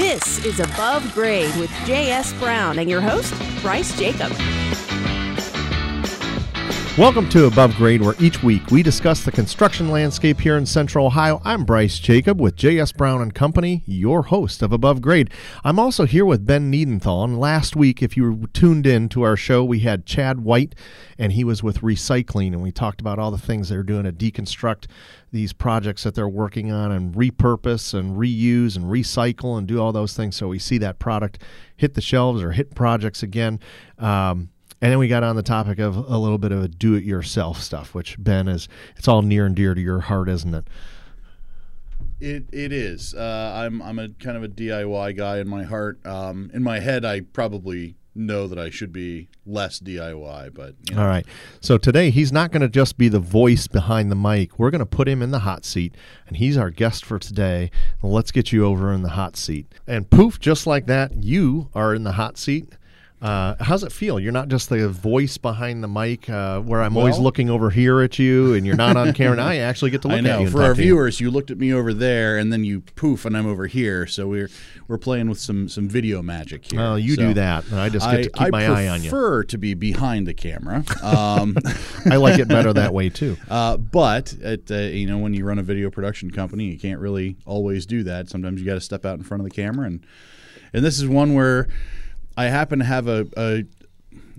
This is Above Grade with J.S. Brown and your host, Bryce Jacob. Welcome to Above Grade, where each week we discuss the construction landscape here in Central Ohio. I'm Bryce Jacob with J.S. Brown and Company, your host of Above Grade. I'm also here with Ben Neidenthal. And last week, if you tuned in to our show, we had Chad White, and he was with recycling, and we talked about all the things they're doing to deconstruct these projects that they're working on and repurpose and reuse and recycle and do all those things. So we see that product hit the shelves or hit projects again. Um, and then we got on the topic of a little bit of a do-it-yourself stuff, which Ben is it's all near and dear to your heart, isn't it? It it is. Uh, I'm I'm a kind of a DIY guy in my heart. Um, in my head, I probably know that I should be less DIY, but you know. All right. So today he's not going to just be the voice behind the mic. We're going to put him in the hot seat, and he's our guest for today. Let's get you over in the hot seat. And poof, just like that, you are in the hot seat. Uh, how's it feel? You're not just the voice behind the mic, uh, where I'm always looking over here at you, and you're not on camera. Now I actually get to look I at you. For our to you. viewers, you looked at me over there, and then you poof, and I'm over here. So we're we're playing with some some video magic here. Oh, you So do that, I just get I, to keep I my eye on you. prefer to be behind the camera. Um, I like it better that way too. Uh, but at, uh, you know, when you run a video production company, you can't really always do that. Sometimes you got to step out in front of the camera, and and this is one where I happen to have a. a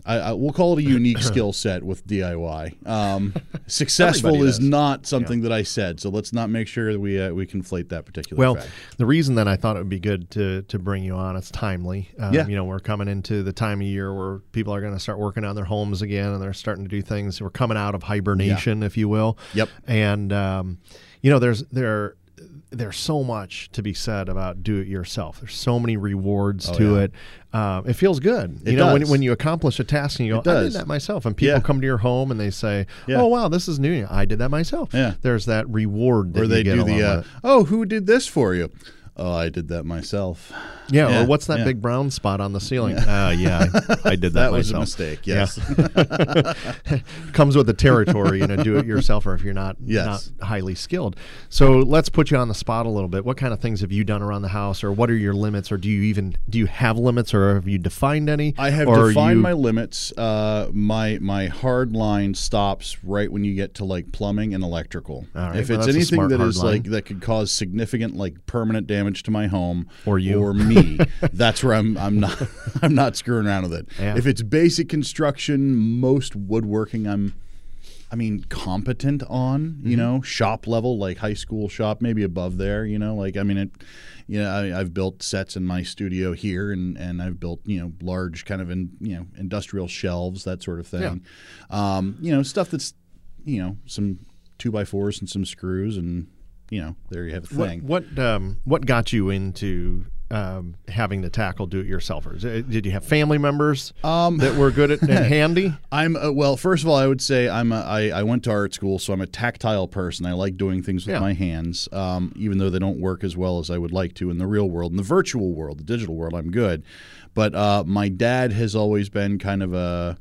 I, I, we'll call it a unique skill set with DIY. Um, successful is not something that I said, so let's not make sure that we uh, we conflate that particular. Well, fact. the reason that I thought it would be good to to bring you on, it's timely. Um, Yeah. You know, we're coming into the time of year where people are going to start working on their homes again, and they're starting to do things. We're coming out of hibernation, if you will. Yep. And um, you know, there's there. There's so much to be said about do it yourself. There's so many rewards Oh, to yeah. it. Uh, it feels good. It you know, when, when you accomplish a task and you go, I did that myself. And people Yeah. come to your home and they say, Yeah. Oh, wow, this is new. I did that myself. Yeah. There's that reward that or they do the uh, oh, who did this for you? Oh, I did that myself. Yeah, Yeah, or what's that yeah. big brown spot on the ceiling? Uh, yeah, I, I did that, That was a mistake. Yeah. Yes. Comes with the territory, you know, do it yourself, or if you're not Yes. not highly skilled. So let's put you on the spot a little bit. What kind of things have you done around the house, or what are your limits, or do you even do you have limits, or have you defined any? I have defined you- my limits. Uh, my my hard line stops right when you get to like plumbing and electrical. All right, If well, it's anything that is line. like that could cause significant like permanent damage to my home Or you. or me, that's where I'm I'm not I'm not screwing around with it. Yeah. If it's basic construction, most woodworking, I'm. I mean, competent on Mm-hmm. you know shop level, like high school shop, maybe above there. You know, like I mean, it. You know, I, I've built sets in my studio here, and, and I've built you know large kind of in you know industrial shelves, that sort of thing. Um, you know, stuff that's you know some two by fours and some screws, and you know there you have the what thing. what um, what got you into um, having to tackle do-it-yourselfers? Uh, Did you have family members Um, that were good at and handy? I'm uh, well. First of all, I would say I'm a, I, I went to art school, so I'm a tactile person. I like doing things with Yeah. my hands, um, even though they don't work as well as I would like to in the real world. In the virtual world, the digital world, I'm good. But uh, my dad has always been kind of a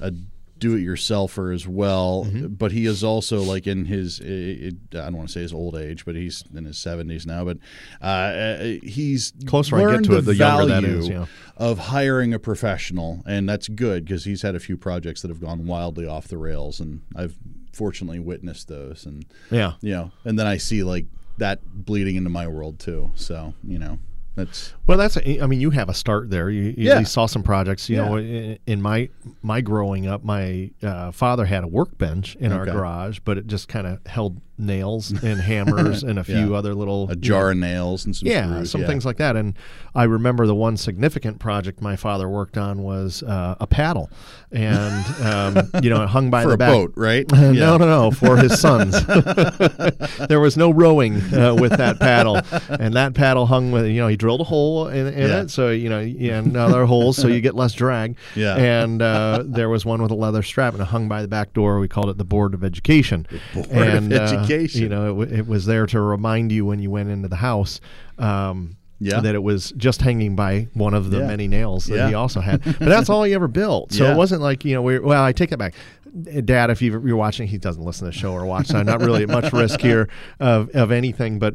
a do-it-yourselfer as well. Mm-hmm. But he is also like in his i don't want to say his old age, but he's in his 70s now. But uh, uh, he's Closer I get to it, the younger that value yeah. of hiring a professional, and that's good because he's had a few projects that have gone wildly off the rails, and I've fortunately witnessed those, and Yeah. you know, and then I see like that bleeding into my world too. So you know, that's Well, that's. A, I mean, you have a start there. You, you Yeah. saw some projects. You know, in, in my my growing up, my uh, father had a workbench in our garage, but it just kind of held nails and hammers and a few Yeah. other little a you jar know, of nails and some yeah, screws, some yeah. things like that. And I remember the one significant project my father worked on was uh, a paddle, and um, you know, it hung by for the a back. boat, right? No, no, no, for his sons. there was no rowing uh, with that paddle, and that paddle hung with you know he drilled a hole in, in Yeah. it, so you know yeah, and other holes, so you get less drag. Yeah. And uh, there was one with a leather strap, and it hung by the back door. We called it the Board of Education. Board of and, uh, Education. You know, it, it was there to remind you when you went into the house. Um, Yeah. that it was just hanging by one of the Yeah. many nails that he also had. But that's all he ever built. So Yeah. it wasn't like, you know, we well, I take that back. Dad, if you- you're watching, he doesn't listen to the show or watch, so I'm not really at much risk here of, of anything. But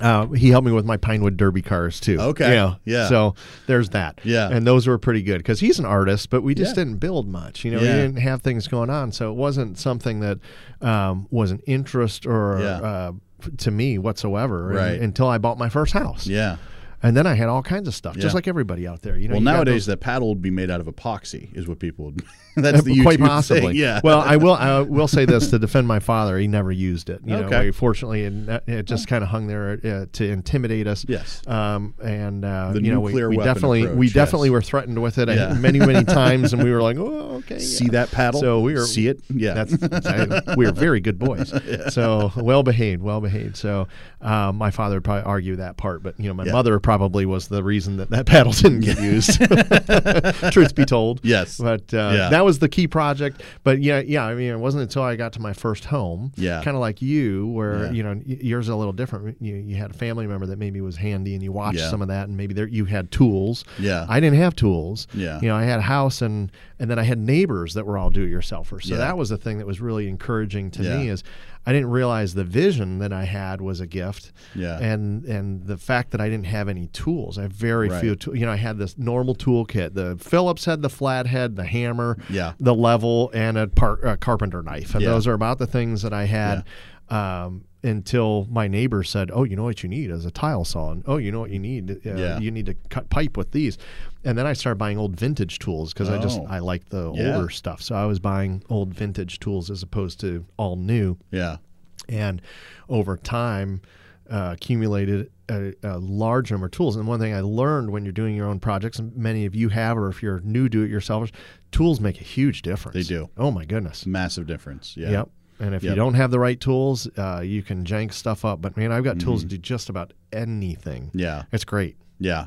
Uh, he helped me with my Pinewood Derby cars too. Okay. Yeah. Yeah. So there's that. Yeah. And those were pretty good because he's an artist, but we just Yeah. didn't build much. You know, Yeah. we didn't have things going on, so it wasn't something that um, was an interest or Yeah. uh, to me whatsoever. and- Right. until I bought my first house. Yeah. And then I had all kinds of stuff, just like everybody out there. You know. Well, you nowadays those- that paddle would be made out of epoxy, is what people would. that's the quite possibly. thing. Yeah. Well, I will. I will say this to defend my father. He never used it. You know, Okay. we- fortunately, and it just kind of hung there uh, to intimidate us. Yes. Um, and uh, The you know, we, we definitely we approach, yes. definitely were threatened with it uh, Yeah. many many times, and we were like, oh, okay. see yeah. that paddle. So we were see it. Yeah. That's, I- we were very good boys. So well behaved, well behaved. So um, my father would probably argue that part, but you know, my Yeah. mother probably was the reason that that paddle didn't get used. Truth be told, Yes. But uh, Yeah. that was the key project. But yeah, yeah. I mean, it wasn't until I got to my first home, Yeah. kind of like you, where Yeah. you know yours is a little different. You you had a family member that maybe was handy, and you watched Yeah. some of that, and maybe there you had tools. Yeah. I didn't have tools. Yeah. You know, I had a house and and then I had neighbors that were all do-it-yourselfers. So that was the thing that was really encouraging to me is I didn't realize the vision that I had was a gift. Yeah. And and the fact that I didn't have any tools. I have very Right. few tools. You know, I had this normal toolkit. The Phillips had the flathead, the hammer, Yeah. the level, and a par- a carpenter knife. And Yeah. those are about the things that I had. Um, until my neighbor said, "Oh, you know what you need is a tile saw, and oh, you know what you need, uh, Yeah. you need to cut pipe with these." And then I started buying old vintage tools because I just Oh. I like the Yeah. older stuff. So I was buying old vintage tools as opposed to all new yeah. and over time uh, accumulated a, a large number of tools. And one thing I learned when you're doing your own projects, and many of you have, or if you're new do it yourselfers, tools make a huge difference. They do. Oh my goodness. Massive difference. Yeah. Yep. And if you don't have the right tools, uh, you can jank stuff up. But man, I've got tools to do just about anything. Mm-hmm. Yeah. It's great. Yeah.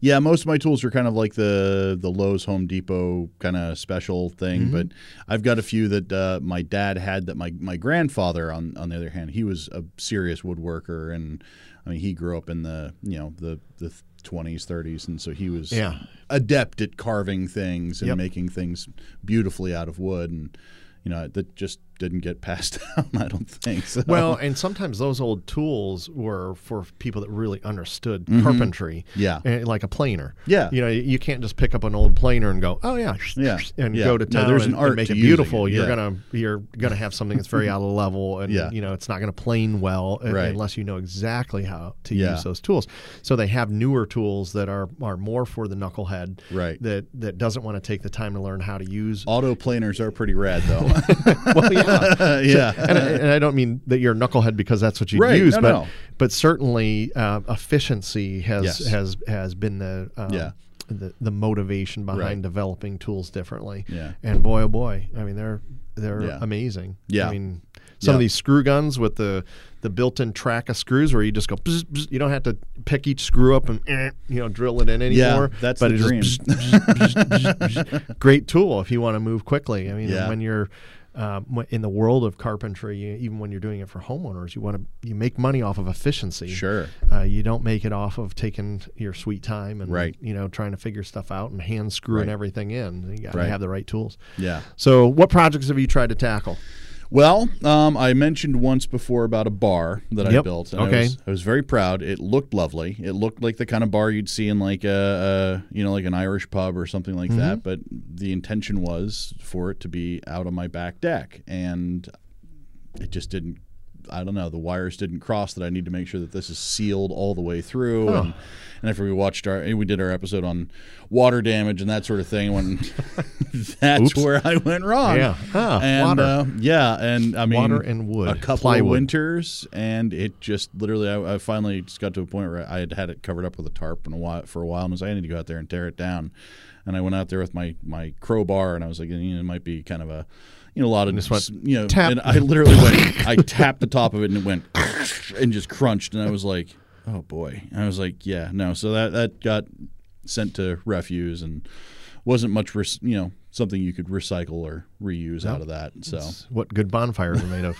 Yeah, most of my tools are kind of like the the Lowe's Home Depot kind of special thing, Mm-hmm. but I've got a few that uh, my dad had that my my grandfather on on the other hand, he was a serious woodworker and I mean he grew up in the, you know, the the 20s, 30s and so he was Yeah. adept at carving things and Yep. making things beautifully out of wood and you know, that just didn't get passed down, I don't think. So. Well, and sometimes those old tools were for people that really understood carpentry. Mm-hmm. Yeah. eh, like a planer. Yeah. You know, you can't just pick up an old planer and go, oh yeah, Yeah. and Yeah. go to No, town there's and, an art and make to it beautiful. it. You're gonna you're gonna have something that's very out of level, and Yeah. you know it's not gonna plane well Right. unless you know exactly how to Yeah. use those tools. So they have newer tools that are are more for the knucklehead, Right. That that doesn't want to take the time to learn how to use. Auto planers are pretty rad though. well, yeah. yeah. and, I, and I don't mean that you're a knucklehead because that's what you Right, use, no, but no. but certainly uh, efficiency has Yes. has has been the um, Yeah. the, the motivation behind Right. developing tools differently. Yeah. And boy, oh boy, I mean they're they're Yeah. amazing. Yeah. I mean some Yeah. of these screw guns with the the built-in track of screws where you just go bzz, bzz, you don't have to pick each screw up and eh, you know drill it in anymore yeah, that's but the dream. bzz. great tool if you want to move quickly i mean Yeah. when you're um, wh- in the world of carpentry, you, even when you're doing it for homeowners, you want to you make money off of efficiency. Sure. Uh, you don't make it off of taking your sweet time and Right. you know trying to figure stuff out and hand screwing Right. everything in. You got to Right. have the right tools. Yeah. So, what projects have you tried to tackle? Well, um, I mentioned once before about a bar that I built. Okay. I was, I was very proud. It looked lovely. It looked like the kind of bar you'd see in like a, a you know, like an Irish pub or something like Mm-hmm. that. But the intention was for it to be out on my back deck, and it just didn't. I don't know. The wires didn't cross that. I need to make sure that this is sealed all the way through. And, and after we watched our, we did our episode on water damage and that sort of thing. When that's Oops. where I went wrong. Yeah. Ah, and, water. Uh, yeah, and I mean, Water and wood. A couple Plywood. of winters, and it just literally, I, I finally just got to a point where I had had it covered up with a tarp and a while, for a while, and I was like, I need to go out there and tear it down. And I went out there with my my crowbar, and I was like, you know, it might be kind of a, you know, a lot of just went you know, tap. and I literally went, I tapped the top of it, and it went and just crunched, and I was like, oh boy, and I was like, yeah, no, so that that got sent to refuse and wasn't much, rec- you know, something you could recycle or reuse out of that. So It's what good bonfires are made of.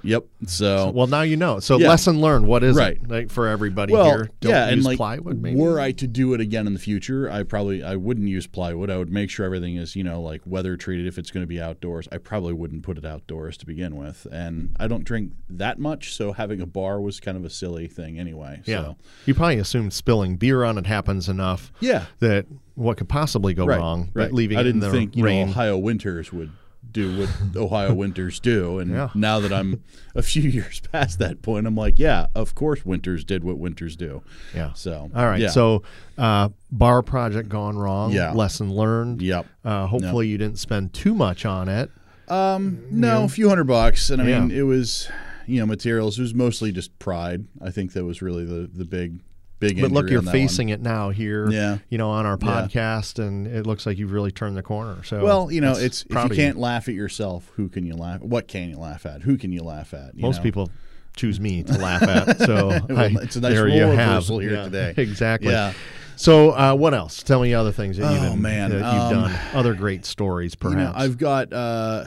yep. So well, now you know. So Yeah. lesson learned. What is Right. it like for everybody well, here? Don't yeah, use and like, plywood. Maybe. were I to do it again in the future, I probably I wouldn't use plywood. I would make sure everything is you know like weather treated. If it's going to be outdoors, I probably wouldn't put it outdoors to begin with. And I don't drink that much, so having a bar was kind of a silly thing anyway. yeah, So. you probably assumed spilling beer on it happens enough. Yeah. that what could possibly go right, wrong? Right. But leaving I didn't in the think you rain. know Ohio winters would do what Ohio winters do, and Yeah. now that I'm a few years past that point, I'm like, yeah, of course winters did what winters do. yeah. So All right. yeah. So, uh, bar project gone wrong. Yeah. Lesson learned. Yep. Uh, hopefully, you didn't spend too much on it. Um, no, a few hundred bucks, and I mean, it was, you know, materials. It was mostly just pride. I think that was really the the big, big. But look, you're facing it now here. Yeah. You know, on our Yeah. podcast, and it looks like you've really turned the corner. So. Well, you know, it's if you can't laugh at yourself, who can you laugh? What can you laugh at? Who can you laugh at? you Most know? people choose me to laugh at. So Well, I- it's a nice there role you have. reversal here Yeah, today. Exactly. Yeah. So uh, what else? Tell me other things that you've, Oh, been- man. that you've Um, done. Other great stories, You know, perhaps. I've got uh,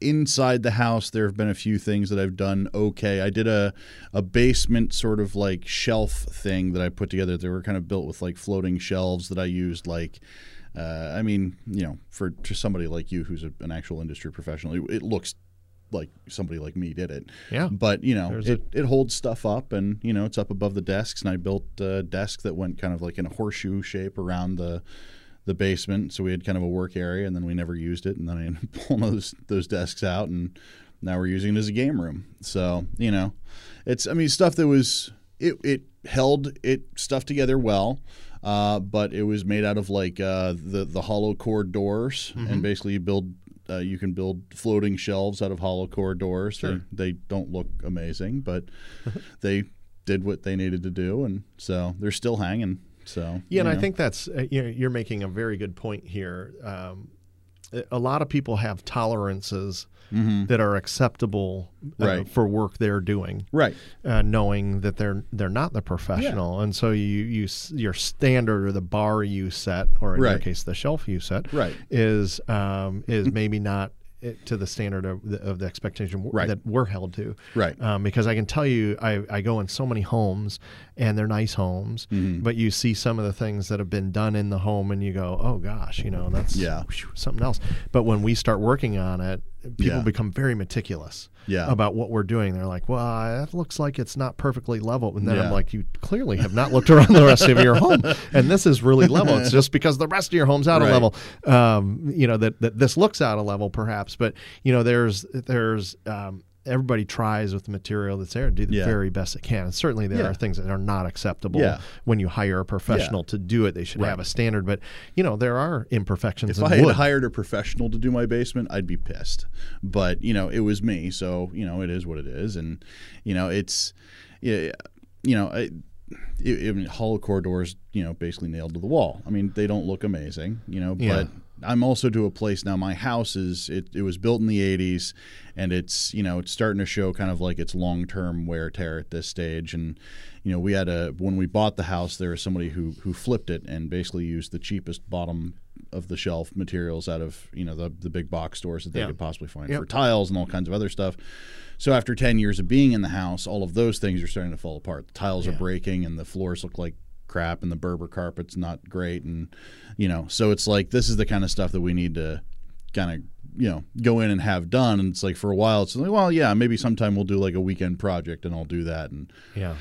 inside the house. There have been a few things that I've done okay. I did a a basement sort of like shelf thing that I put together. They were kind of built with like floating shelves that I used like. Uh, I mean, you know, for to somebody like you who's a, an actual industry professional, it, it looks like somebody like me did it. Yeah. But you know, There's it, it holds stuff up, and you know, it's up above the desks. And I built a desk that went kind of like in a horseshoe shape around the the basement. So we had kind of a work area, and then we never used it. And then I ended up pulling those those desks out, and now we're using it as a game room. So you know, it's I mean stuff that was it it held it stuff together well. Uh, but it was made out of like uh, the the hollow core doors, and basically you build uh, you can build floating shelves out of hollow core doors. They, they don't look amazing, but they did what they needed to do, and so they're still hanging. So Yeah, and you I think that's uh, you know, you're making a very good point here. Um, a lot of people have tolerances that are acceptable uh, Mm-hmm. Right. for work they're doing, right. uh, knowing that they're they're not the professional, and so you you your standard or the bar you set, or in your case the shelf you set, Right. is um, is maybe not it- to the standard of the, of the expectation w- Right. that we're held to, Right. um, because I can tell you, I, I go in so many homes, and they're nice homes, Mm-hmm. but you see some of the things that have been done in the home, and you go, oh gosh, you know, that's Yeah. whew, something else. But when we start working on it, people Yeah. become very meticulous Yeah. about what we're doing. They're like, well, that looks like it's not perfectly level, and then I'm like, you clearly have not looked around the rest of your home, and this is really level. It's just because the rest of your home's out of level, um, you know, that, that this looks out of level, perhaps. But you know, there's there's um, everybody tries with the material that's there to do the Yeah. very best it can. And certainly there Yeah. are things that are not acceptable Yeah. when you hire a professional to do it. They should have a standard, but you know, there are imperfections If I had wood. hired a professional to do my basement, I'd be pissed. But you know, it was me, so you know, it is what it is, and you know, it's yeah, you know, I, it, I mean, hollow core doors, you know, basically nailed to the wall. I mean, they don't look amazing, you know, Yeah. but I'm also to a place now. My house is it, it was built in the '80s, and it's you know it's starting to show kind of like its long term wear tear at this stage. And you know we had a when we bought the house, there was somebody who who flipped it and basically used the cheapest bottom of the shelf materials out of you know the the big box stores that they Yeah. could possibly find Yep. for tiles and all kinds of other stuff. So after 10 years of being in the house, all of those things are starting to fall apart. The tiles are breaking and the floors look like crap and the Berber carpet's not great and you know, so it's like this is the kind of stuff that we need to kind of you know go in and have done and it's like for a while it's like well yeah maybe sometime we'll do like a weekend project and I'll do that and yeah.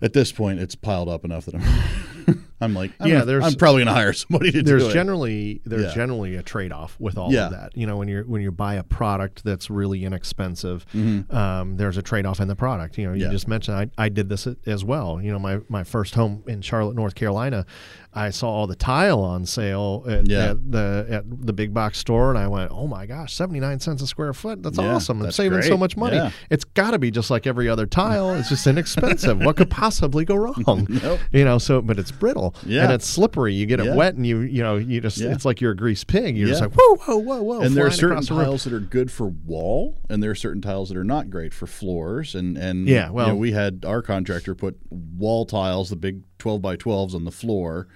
at this point it's piled up enough that I'm I'm like I'm Yeah, gonna- there's- I'm probably gonna hire somebody to do it. There's generally there's Yeah. generally a trade off with all Yeah. of that. You know, when you're when you buy a product that's really inexpensive, Mm-hmm. um, there's a trade off in the product. You know, you Yeah. just mentioned I, I did this as well. You know, my my first home in Charlotte, North Carolina, I saw all the tile on sale at, Yeah. at the at the big box store, and I went, oh my gosh, seventy nine cents a square foot. That's Yeah, awesome. I'm that's saving so much money. Yeah. It's got to be just like every other tile. It's just inexpensive. what could possibly go wrong? Nope. You know, so but it's brittle Yeah. and it's slippery. You get it Yeah. wet, and you you know you just Yeah. it's like you're a greased pig. You're just like whoa whoa whoa whoa. and there are certain the tiles that are good for wall, and there are certain tiles that are not great for floors. And and Yeah, you well- know, we had our contractor put wall tiles, the big twelve by twelves, on the floor,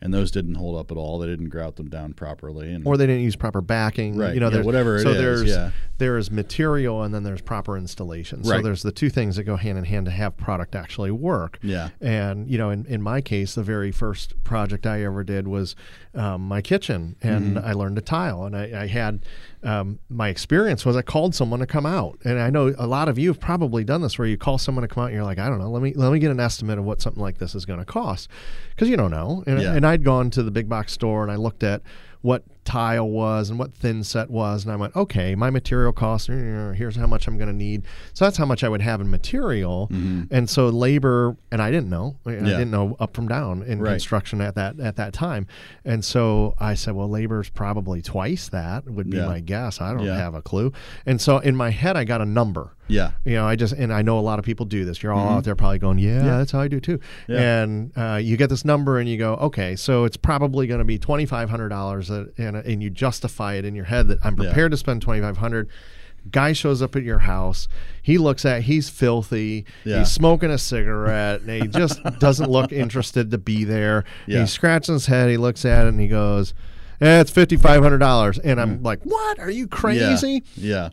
and those didn't hold up at all. They didn't grout them down properly, and or they didn't use proper backing. Right, You know, yeah, whatever it so is, there's yeah. There's material and then there's proper installation. So Right. there's the two things that go hand in hand to have product actually work. Yeah. And you know, in, in my case, the very first project I ever did was um, my kitchen, and Mm-hmm. I learned to tile, and I, I had um, my experience was I called someone to come out, and I know a lot of you have probably done this where you call someone to come out, and you're like, I don't know, let me let me get an estimate of what something like this is going to cost, because you don't know. And, Yeah. and I'd gone to the big box store and I looked at what tile was and what thin set was, and I went, okay, my material cost, uh, here's how much I'm going to need. So that's how much I would have in material, and so labor, and I didn't know, I Mm-hmm. Yeah. didn't know up from down in Right. construction at that at that time, and so I said, well, labor's probably twice that would be Yeah. my guess. I don't Yeah. have a clue, and so in my head, I got a number. yeah, You know, I just and I know a lot of people do this. You're all out there probably going, yeah, yeah, that's how I do too. Mm-hmm. Yeah. And uh, you get this number and you go, okay, so it's probably going to be twenty five hundred dollars, and and you justify it in your head that I'm Yeah. prepared to spend twenty five hundred. Guy shows up at your house. He looks at. He's filthy. Yeah. He's smoking a cigarette, and he just doesn't look interested to be there. Yeah. He scratches his head. He looks at it and he goes, eh, "It's fifty five hundred dollars." And I'm Mm. like, "What? Are you yeah, crazy?" yeah.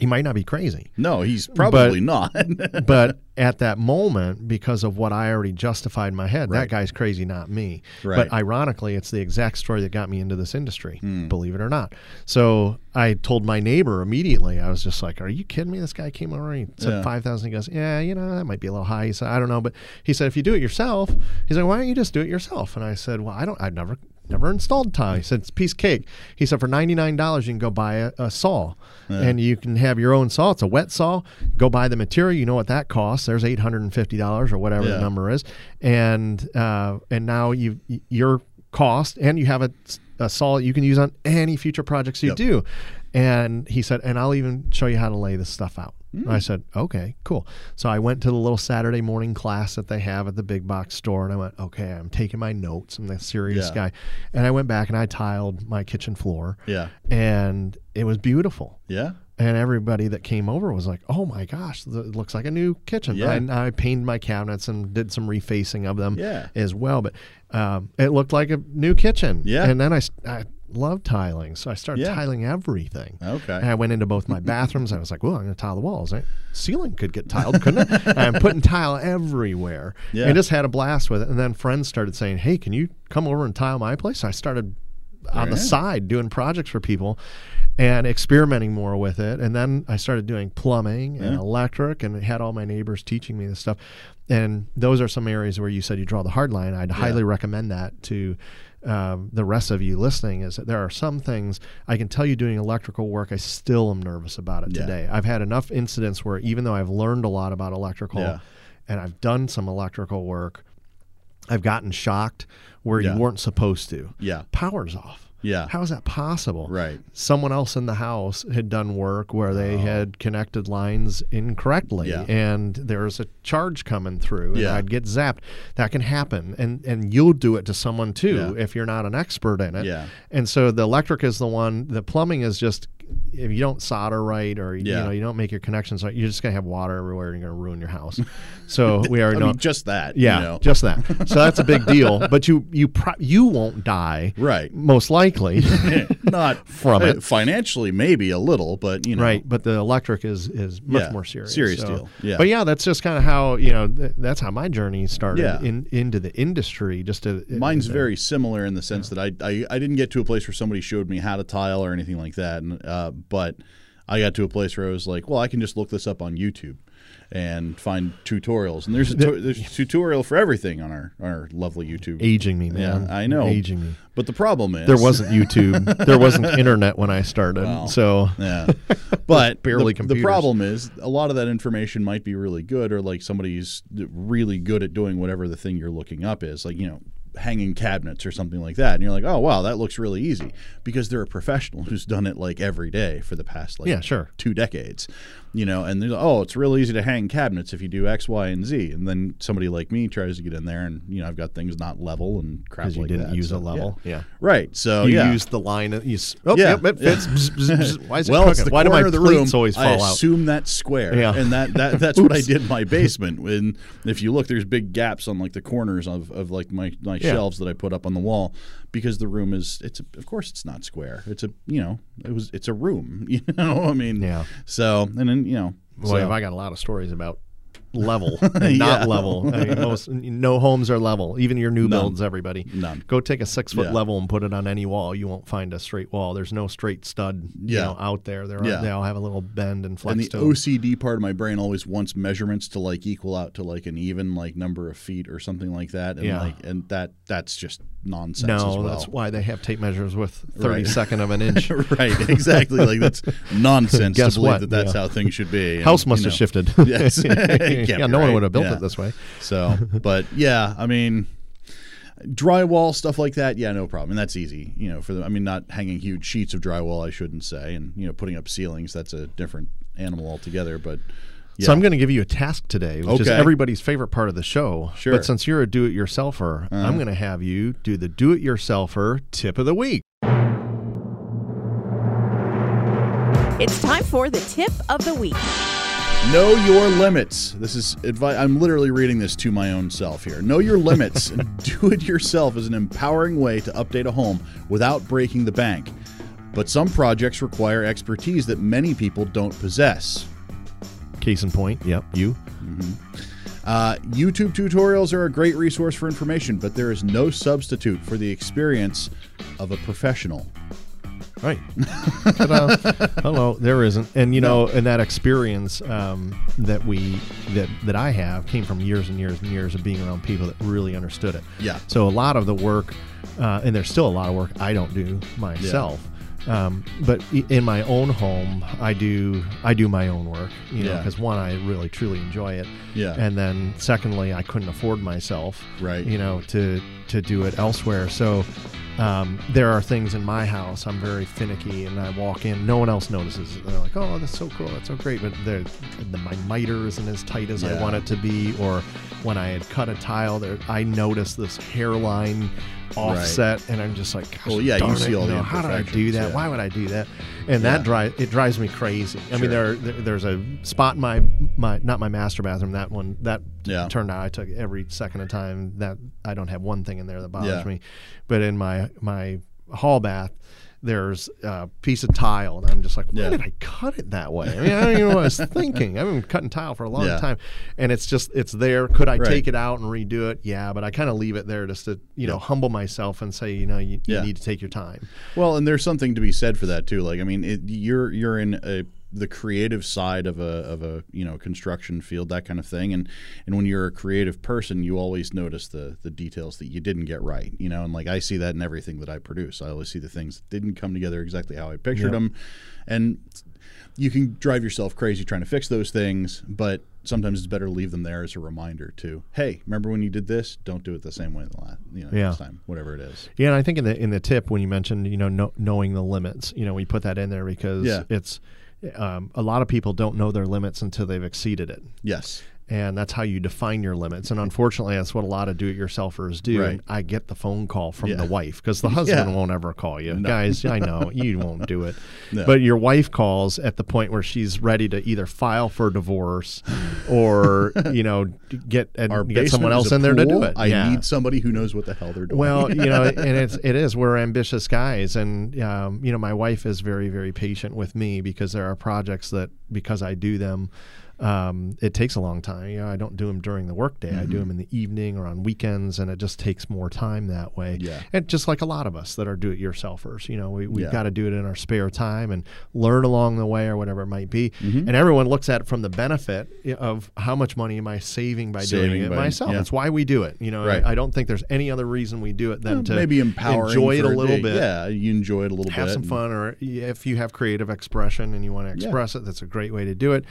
He might not be crazy No, he's probably not. but at that moment, because of what I already justified in my head, that guy's crazy, not me. Right. But ironically, it's the exact story that got me into this industry, Hmm. believe it or not. So I told my neighbor immediately. I was just like, "Are you kidding me? This guy came over and he said Yeah. five thousand. He goes, "Yeah, you know that might be a little high." He said, "I don't know," but he said, "If you do it yourself," he's like, "Why don't you just do it yourself?" And I said, "Well, I don't. I've never." Never installed tile. He said it's a piece of cake. He said for ninety nine dollars you can go buy a, a saw, and you can have your own saw. It's a wet saw. Go buy the material. You know what that costs. There's eight hundred and fifty dollars or whatever Yeah. the number is, and uh, and now you your cost and you have a, a saw you can use on any future projects you Yep. do. And he said, and I'll even show you how to lay this stuff out. Hmm. I said, okay, cool. So I went to the little Saturday morning class that they have at the big box store, and I went, okay, I'm taking my notes. I'm the serious Yeah. guy. And I went back and I tiled my kitchen floor, yeah, and it was beautiful. yeah, And everybody that came over was like, "Oh my gosh, it looks like a new kitchen." Yeah. And I painted my cabinets and did some refacing of them Yeah. as well. But um, it looked like a new kitchen. Yeah. And then I, I love tiling, so I started Yeah. tiling everything. Okay. And I went into both my bathrooms. I was like, "Well, I'm going to tile the walls. Right? Ceiling could get tiled, couldn't it?" and I'm putting tile everywhere. Yeah. And just had a blast with it. And then friends started saying, "Hey, can you come over and tile my place?" So I started on the side doing projects for people and experimenting more with it. And then I started doing plumbing and Yeah. electric and had all my neighbors teaching me this stuff. And those are some areas where you said you draw the hard line. I'd highly recommend that to um, the rest of you listening is that there are some things I can tell you doing electrical work, I still am nervous about it Yeah. today. I've had enough incidents where even though I've learned a lot about electrical Yeah. and I've done some electrical work, I've gotten shocked where Yeah. you weren't supposed to. Yeah. Power's off. Yeah. How is that possible? Right. Someone else in the house had done work where they had connected lines incorrectly Oh. Yeah. and there's a charge coming through and Yeah. I'd get zapped. That can happen. And and you'll do it to someone too Yeah. if you're not an expert in it. Yeah. And so the electric is the one, the plumbing is just if you don't solder right or you know you don't make your connections right, you're just gonna have water everywhere and you're gonna ruin your house. So we I know mean, just that. yeah, You know? just that. So that's a big deal. But you you pro- you won't die, Right. Most likely, Not From it. financially, maybe a little, but you know, right? But the electric is is much Yeah, more serious. serious So- deal. Yeah. But yeah, that's just kind of how you know th- that's how my journey started Yeah. in into the industry. Just to Mine's very similar in the sense that I, I I didn't get to a place where somebody showed me how to tile or anything like that, and uh, Uh, but I got to a place where I was like, well, I can just look this up on YouTube and find tutorials, and there's a tu- there's a tutorial for everything on our on our lovely YouTube. aging me, man. Yeah, I know. aging me. But the problem is There wasn't YouTube. there wasn't internet when I started. Wow. So Yeah, but Barely the, the problem is a lot of that information might be really good, or like somebody's really good at doing whatever the thing you're looking up is, like you know, hanging cabinets or something like that, and you're like, oh wow, that looks really easy because they're a professional who's done it like every day for the past like Yeah, sure. two decades, you know, and they're like, oh, it's real easy to hang cabinets if you do X, Y, and Z, and then somebody like me tries to get in there, and you know, I've got things not level and crap because you like didn't that, use so, a level, yeah. yeah. right? So You yeah. used the line. You oh, Yeah, yep, it fits. Bzz, bzz, bzz. Why is it well, cooking? it's the Why do my of the room. always I fall out? assume that's square, Yeah. and that, that that's what I did in my basement. When if you look, there's big gaps on like the corners of, of like my my Yeah. shelves that I put up on the wall because the room is it's of course it's not square. It's a you know it was it's a room. You know I mean Yeah. So and then you know Well, so- I got a lot of stories about level and not Yeah. level. I mean, most no homes are level. Even your new None. builds, everybody. None. Go take a six foot Yeah. level and put it on any wall. You won't find a straight wall. There's no straight stud. You Yeah. know, out there. They're, Yeah. They all have a little bend and flex and the. OCD part of my brain always wants measurements to like equal out to like an even like number of feet or something like that. And Yeah. like and that that's just nonsense No, as well. that's why they have tape measures with Right. 32nd of an inch. right, exactly. Like that's nonsense Guess to believe what? that that's how things should be. And, House must you have shifted. Yes. It can't yeah, be no one would have built Yeah. it this way. So, but yeah, I mean, drywall stuff like that, yeah, no problem, and that's easy. You know, for the, I mean, not hanging huge sheets of drywall, I shouldn't say, and you know, putting up ceilings, that's a different animal altogether. But yeah, So I'm going to give you a task today, which is everybody's favorite part of the show. Sure. Uh-huh. But since you're a do-it-yourselfer, I'm going to have you do the do-it-yourselfer tip of the week. It's time for the tip of the week. Know your limits. This is advice. I'm literally reading this to my own self here. Know your limits. And do it yourself is an empowering way to update a home without breaking the bank. But some projects require expertise that many people don't possess. Case in point, yep, you. Uh, YouTube tutorials are a great resource for information, but there is no substitute for the experience of a professional. Right. Hello, there isn't. And you know, and that experience um, that we that that I have came from years and years and years of being around people that really understood it. Yeah. So a lot of the work, uh, and there's still a lot of work I don't do myself. Um, but in my own home, I do I do my own work. You know, Yeah. because one, I really truly enjoy it. Yeah. And then secondly, I couldn't afford myself. Right. You know, to to do it elsewhere. So um, there are things in my house. I'm very finicky, and I walk in. No one else notices. it. They're like, "Oh, that's so cool. That's so great." But the, my miter isn't as tight as I want it to be. Or when I had cut a tile, there I noticed this hairline offset, and I'm just like, Well, yeah, you see it, all the know, How did I do that? yeah. Why would I do that? And Yeah. that drives it drives me crazy. I mean, there, there there's a spot in my my not my master bathroom. That one that Yeah. turned out I took every second of time that I don't have one thing in there that bothers me. But in my my hall bath, there's a piece of tile, and I'm just like, why Yeah. did I cut it that way? I mean, I don't even know what I was thinking. I've been cutting tile for a long Yeah. time, and it's just it's there. Could I Right. take it out and redo it? Yeah, but I kind of leave it there just to you know humble myself and say, you know, you, you need to take your time. Well, and there's something to be said for that too. Like, I mean, it, you're you're in a the creative side of a of a you know construction field, that kind of thing, and and when you're a creative person, you always notice the the details that you didn't get right, you know. And like I see that in everything that I produce. I always see the things that didn't come together exactly how I pictured Yep. them, and you can drive yourself crazy trying to fix those things, but sometimes it's better to leave them there as a reminder to, hey, remember when you did this? Don't do it the same way the last, you know, Yeah. next time, whatever it is. Yeah, and I think in the in the tip when you mentioned you know know, knowing the limits, you know, we put that in there because Yeah. it's um, a lot of people don't know their limits until they've exceeded it. Yes. And that's how you define your limits. And unfortunately, that's what a lot of do-it-yourselfers do. Right. And I get the phone call from Yeah. the wife because the husband Yeah. won't ever call you, No. guys. I know you won't do it, No. but your wife calls at the point where she's ready to either file for divorce or you know get and get someone else in there to do it. I Yeah. need somebody who knows what the hell they're doing. Well, you know, and it's it is. We're ambitious guys, and um, you know, my wife is very very patient with me because there are projects that because I do them. Um, it takes a long time. You know, I don't do them during the workday. I do Mm-hmm. them in the evening or on weekends, and it just takes more time that way. Yeah. And just like a lot of us that are do-it-yourselfers, you know, we, we've Yeah. got to do it in our spare time and learn along the way or whatever it might be. Mm-hmm. And everyone looks at it from the benefit of how much money am I saving by doing it by- myself. yeah. That's why we do it. You know, Right. I, I don't think there's any other reason we do it than to maybe empower, enjoy it a little day. bit. Yeah, you enjoy it a little Have bit. Have some fun, or if you have creative expression and you want to Yeah. express it, that's a great way to do it.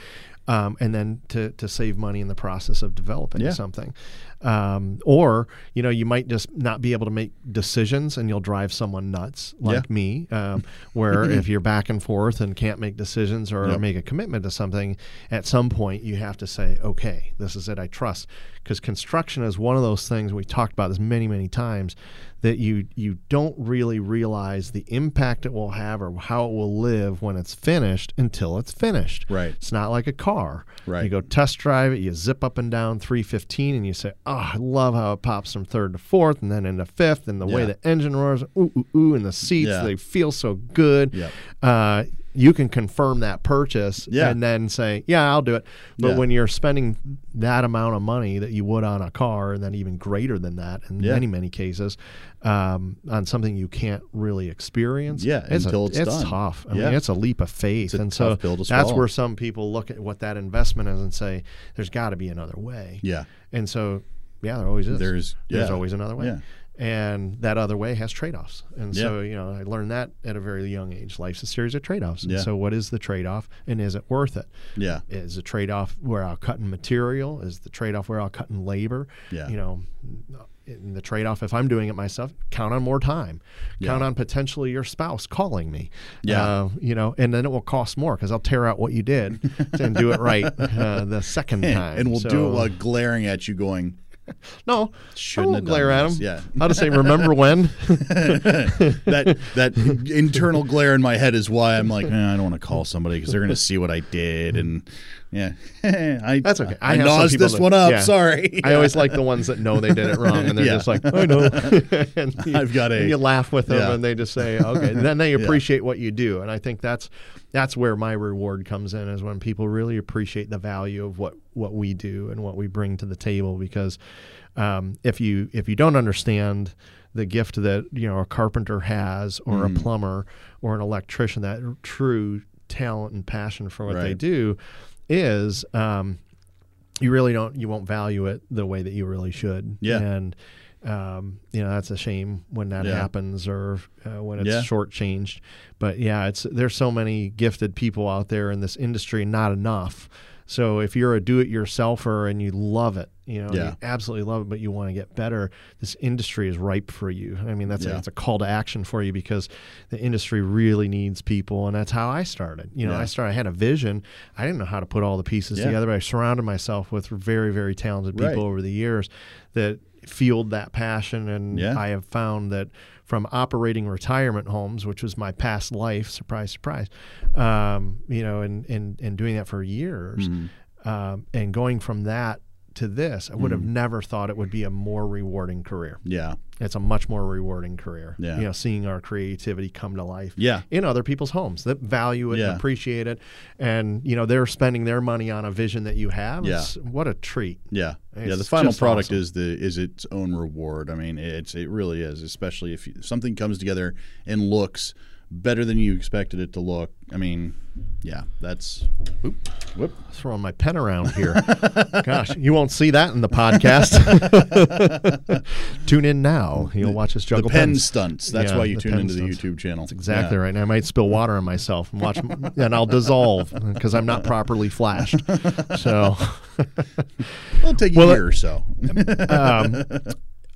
Um, and then to, to save money in the process of developing Yeah. something. Um, or, you know, you might just not be able to make decisions and you'll drive someone nuts like Yeah. me, um, where if you're back and forth and can't make decisions or Yep. make a commitment to something, at some point you have to say, okay, this is it, I trust. Because construction is one of those things, we talked about this many, many times, that you, you don't really realize the impact it will have or how it will live when it's finished until it's finished. Right. It's not like a car. Right. You go test drive it, you zip up and down 315, and you say, "Oh, I love how it pops from third to fourth, and then into fifth, and the way the engine roars, ooh ooh ooh, and the seats Yeah. they feel so good." Yep. Uh, you can confirm that purchase Yeah. and then say, "Yeah, I'll do it." But Yeah. when you're spending that amount of money that you would on a car, and then even greater than that in Yeah. many many cases, um, on something you can't really experience, Yeah, it's until a, it's it's tough. I Yeah. mean, it's a leap of faith, and so tough pill to that's where some people look at what that investment is and say, "There's got to be another way." Yeah. And so, yeah, there always is. There's- there's always another way. Yeah. And that other way has trade offs. And Yeah. so, you know, I learned that at a very young age. Life's a series of trade offs. And Yeah. so, what is the trade off and is it worth it? Yeah. Is the trade off where I'll cut in material? Is the trade off where I'll cut in labor? Yeah. You know, in the trade off, if I'm doing it myself, count on more time. Count Yeah. on potentially your spouse calling me. Yeah. Uh, you know, and then it will cost more because I'll tear out what you did and do it right uh, the second time. And we'll do So- it while glaring at you, going, no, Shouldn't I have glare at him. Yeah. I'll just say, remember when? that that internal glare in my head is why I'm like, eh, I don't want to call somebody because they're going to see what I did, and yeah, I That's okay. I, I nosed this that- one up. yeah. Sorry. I always like the ones that know they did it wrong, and they're Yeah. just like, I know. and you, I've got a- you laugh with them, Yeah. and they just say, okay. And then they appreciate what you do, and I think that's that's where my reward comes in, is when people really appreciate the value of what what we do and what we bring to the table. Because um, if you if you don't understand the gift that you know a carpenter has, or Mm-hmm. a plumber, or an electrician, that true talent and passion for what they do is. Um, you really don't you won't value it the way that you really should Yeah. and um, you know that's a shame when that Yeah. happens or uh, when it's Yeah. shortchanged but yeah it's there's so many gifted people out there in this industry not enough so if you're a do-it-yourselfer and you love it you know Yeah. you absolutely love it but you want to get better this industry is ripe for you i mean that's a, Yeah. it's a call to action for you because the industry really needs people and that's how i started you know Yeah. i started i had a vision i didn't know how to put all the pieces together but i surrounded myself with very very talented people Right. over the years that fueled that passion and i have found that from operating retirement homes which was my past life surprise surprise um, you know and, and and doing that for years Mm-hmm. um, and going from that to this i would have mm. never thought it would be a more rewarding career yeah, it's a much more rewarding career Yeah. you know seeing our creativity come to life Yeah. in other people's homes that value it Yeah. and appreciate it and you know they're spending their money on a vision that you have Yeah. It's- what a treat yeah, yeah. The final product awesome. is the is its own reward. I mean, it's it really is, especially if you, something comes together and looks better than you expected it to look. I mean, yeah, that's whoop, whoop. throwing my pen around here. Gosh, you won't see that in the podcast. Tune in now. You'll watch us the juggle pen pens. stunts. That's Yeah, why you tune into the. YouTube channel. That's exactly Yeah. right. And I might spill water on myself and watch, and I'll dissolve because I'm not properly flashed. So, It'll take a Well, year or so. um,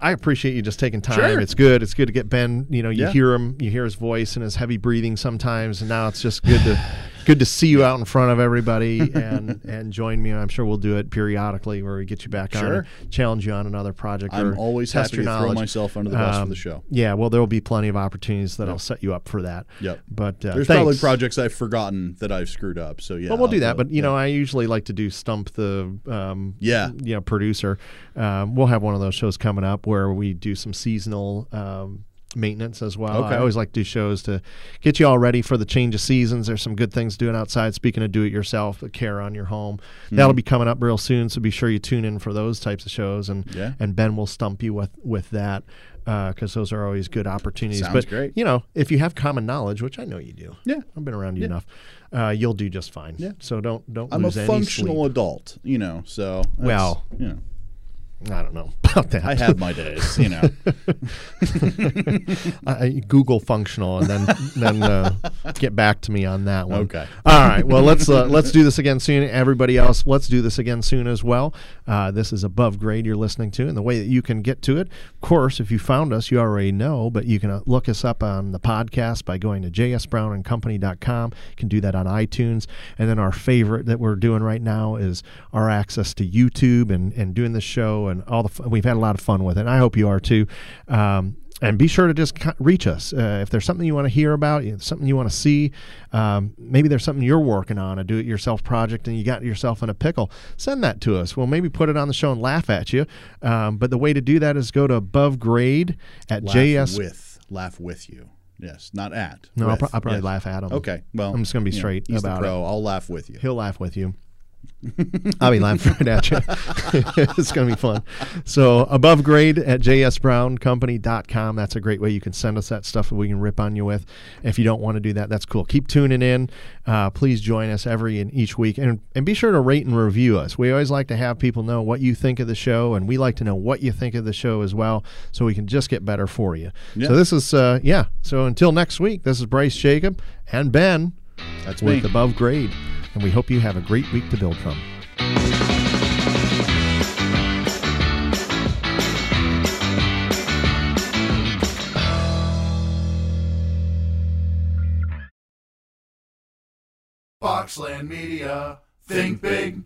I appreciate you just taking time. Sure. It's good. It's good to get Ben. You know, you Yeah. hear him, you hear his voice and his heavy breathing sometimes, and now it's just good to good to see you out in front of everybody and and join me. I'm sure we'll do it periodically where we get you back on, Sure. and challenge you on another project. I'm always happy to throw knowledge. myself under the bus for Um, the show. Yeah, well, there will be plenty of opportunities that I'll set you up for that. Yep. But uh, There's probably projects I've forgotten that I've screwed up. So yeah, Well, we'll I'll do that, go- but you yeah. know, I usually like to do stump the um, Yeah. you know producer. Um, we'll have one of those shows coming up where we do some seasonal um, maintenance as well. Okay. I always like to do shows to get you all ready for the change of seasons. There's some good things doing outside. Speaking of do it yourself, the care on your home Mm-hmm. that'll be coming up real soon. So be sure you tune in for those types of shows, and Yeah. and Ben will stump you with with that. Because those are always good opportunities. Sounds but great. you know, if you have common knowledge, which I know you do, Yeah. I've been around you enough, uh, you'll do just fine. Yeah. So don't don't I'm a functional adult, you know. So that's- Well, you know, I don't know about that. I have my days, you know. I, Google functional and then then uh, get back to me on that one. Okay. All right. Well, let's uh, let's do this again soon. Everybody else, let's do this again soon as well. Uh, this is above grade you're listening to, and the way that you can get to it, of course, if you found us, you already know, but you can uh, look us up on the podcast by going to jsbrownandcompany.com. You can do that on iTunes, and then our favorite that we're doing right now is our access to YouTube and and doing the show and all the. Fun. We've had a lot of fun with it. And I hope you are too. Um, and be sure to just reach us uh, if there's something you want to hear about, something you want to see. Um, maybe there's something you're working on, a do-it-yourself project, and you got yourself in a pickle. Send that to us. We'll maybe put it on the show and laugh at you. Um, but the way to do that is go to above grade at Laugh JS. with laugh with you. Yes, not at. no, I'll, pro- I'll probably Yes. laugh at him. Okay, well, I'm just gonna be you know, straight he's the about it. pro. I'll laugh with you. He'll laugh with you. I'll be laughing right at you. it's going to be fun. So, above grade at jsbrowncompany.com. That's a great way you can send us that stuff that we can rip on you with. If you don't want to do that, that's cool. Keep tuning in. Uh, please join us every and each week. And, and be sure to rate and review us. We always like to have people know what you think of the show, and we like to know what you think of the show as well so we can just get better for you. Yeah. So, this is, uh, yeah. So, until next week, this is Bryce Jacob and Ben That's with me. Above Grade. And we hope you have a great week to build from. Boxland Media. Think big.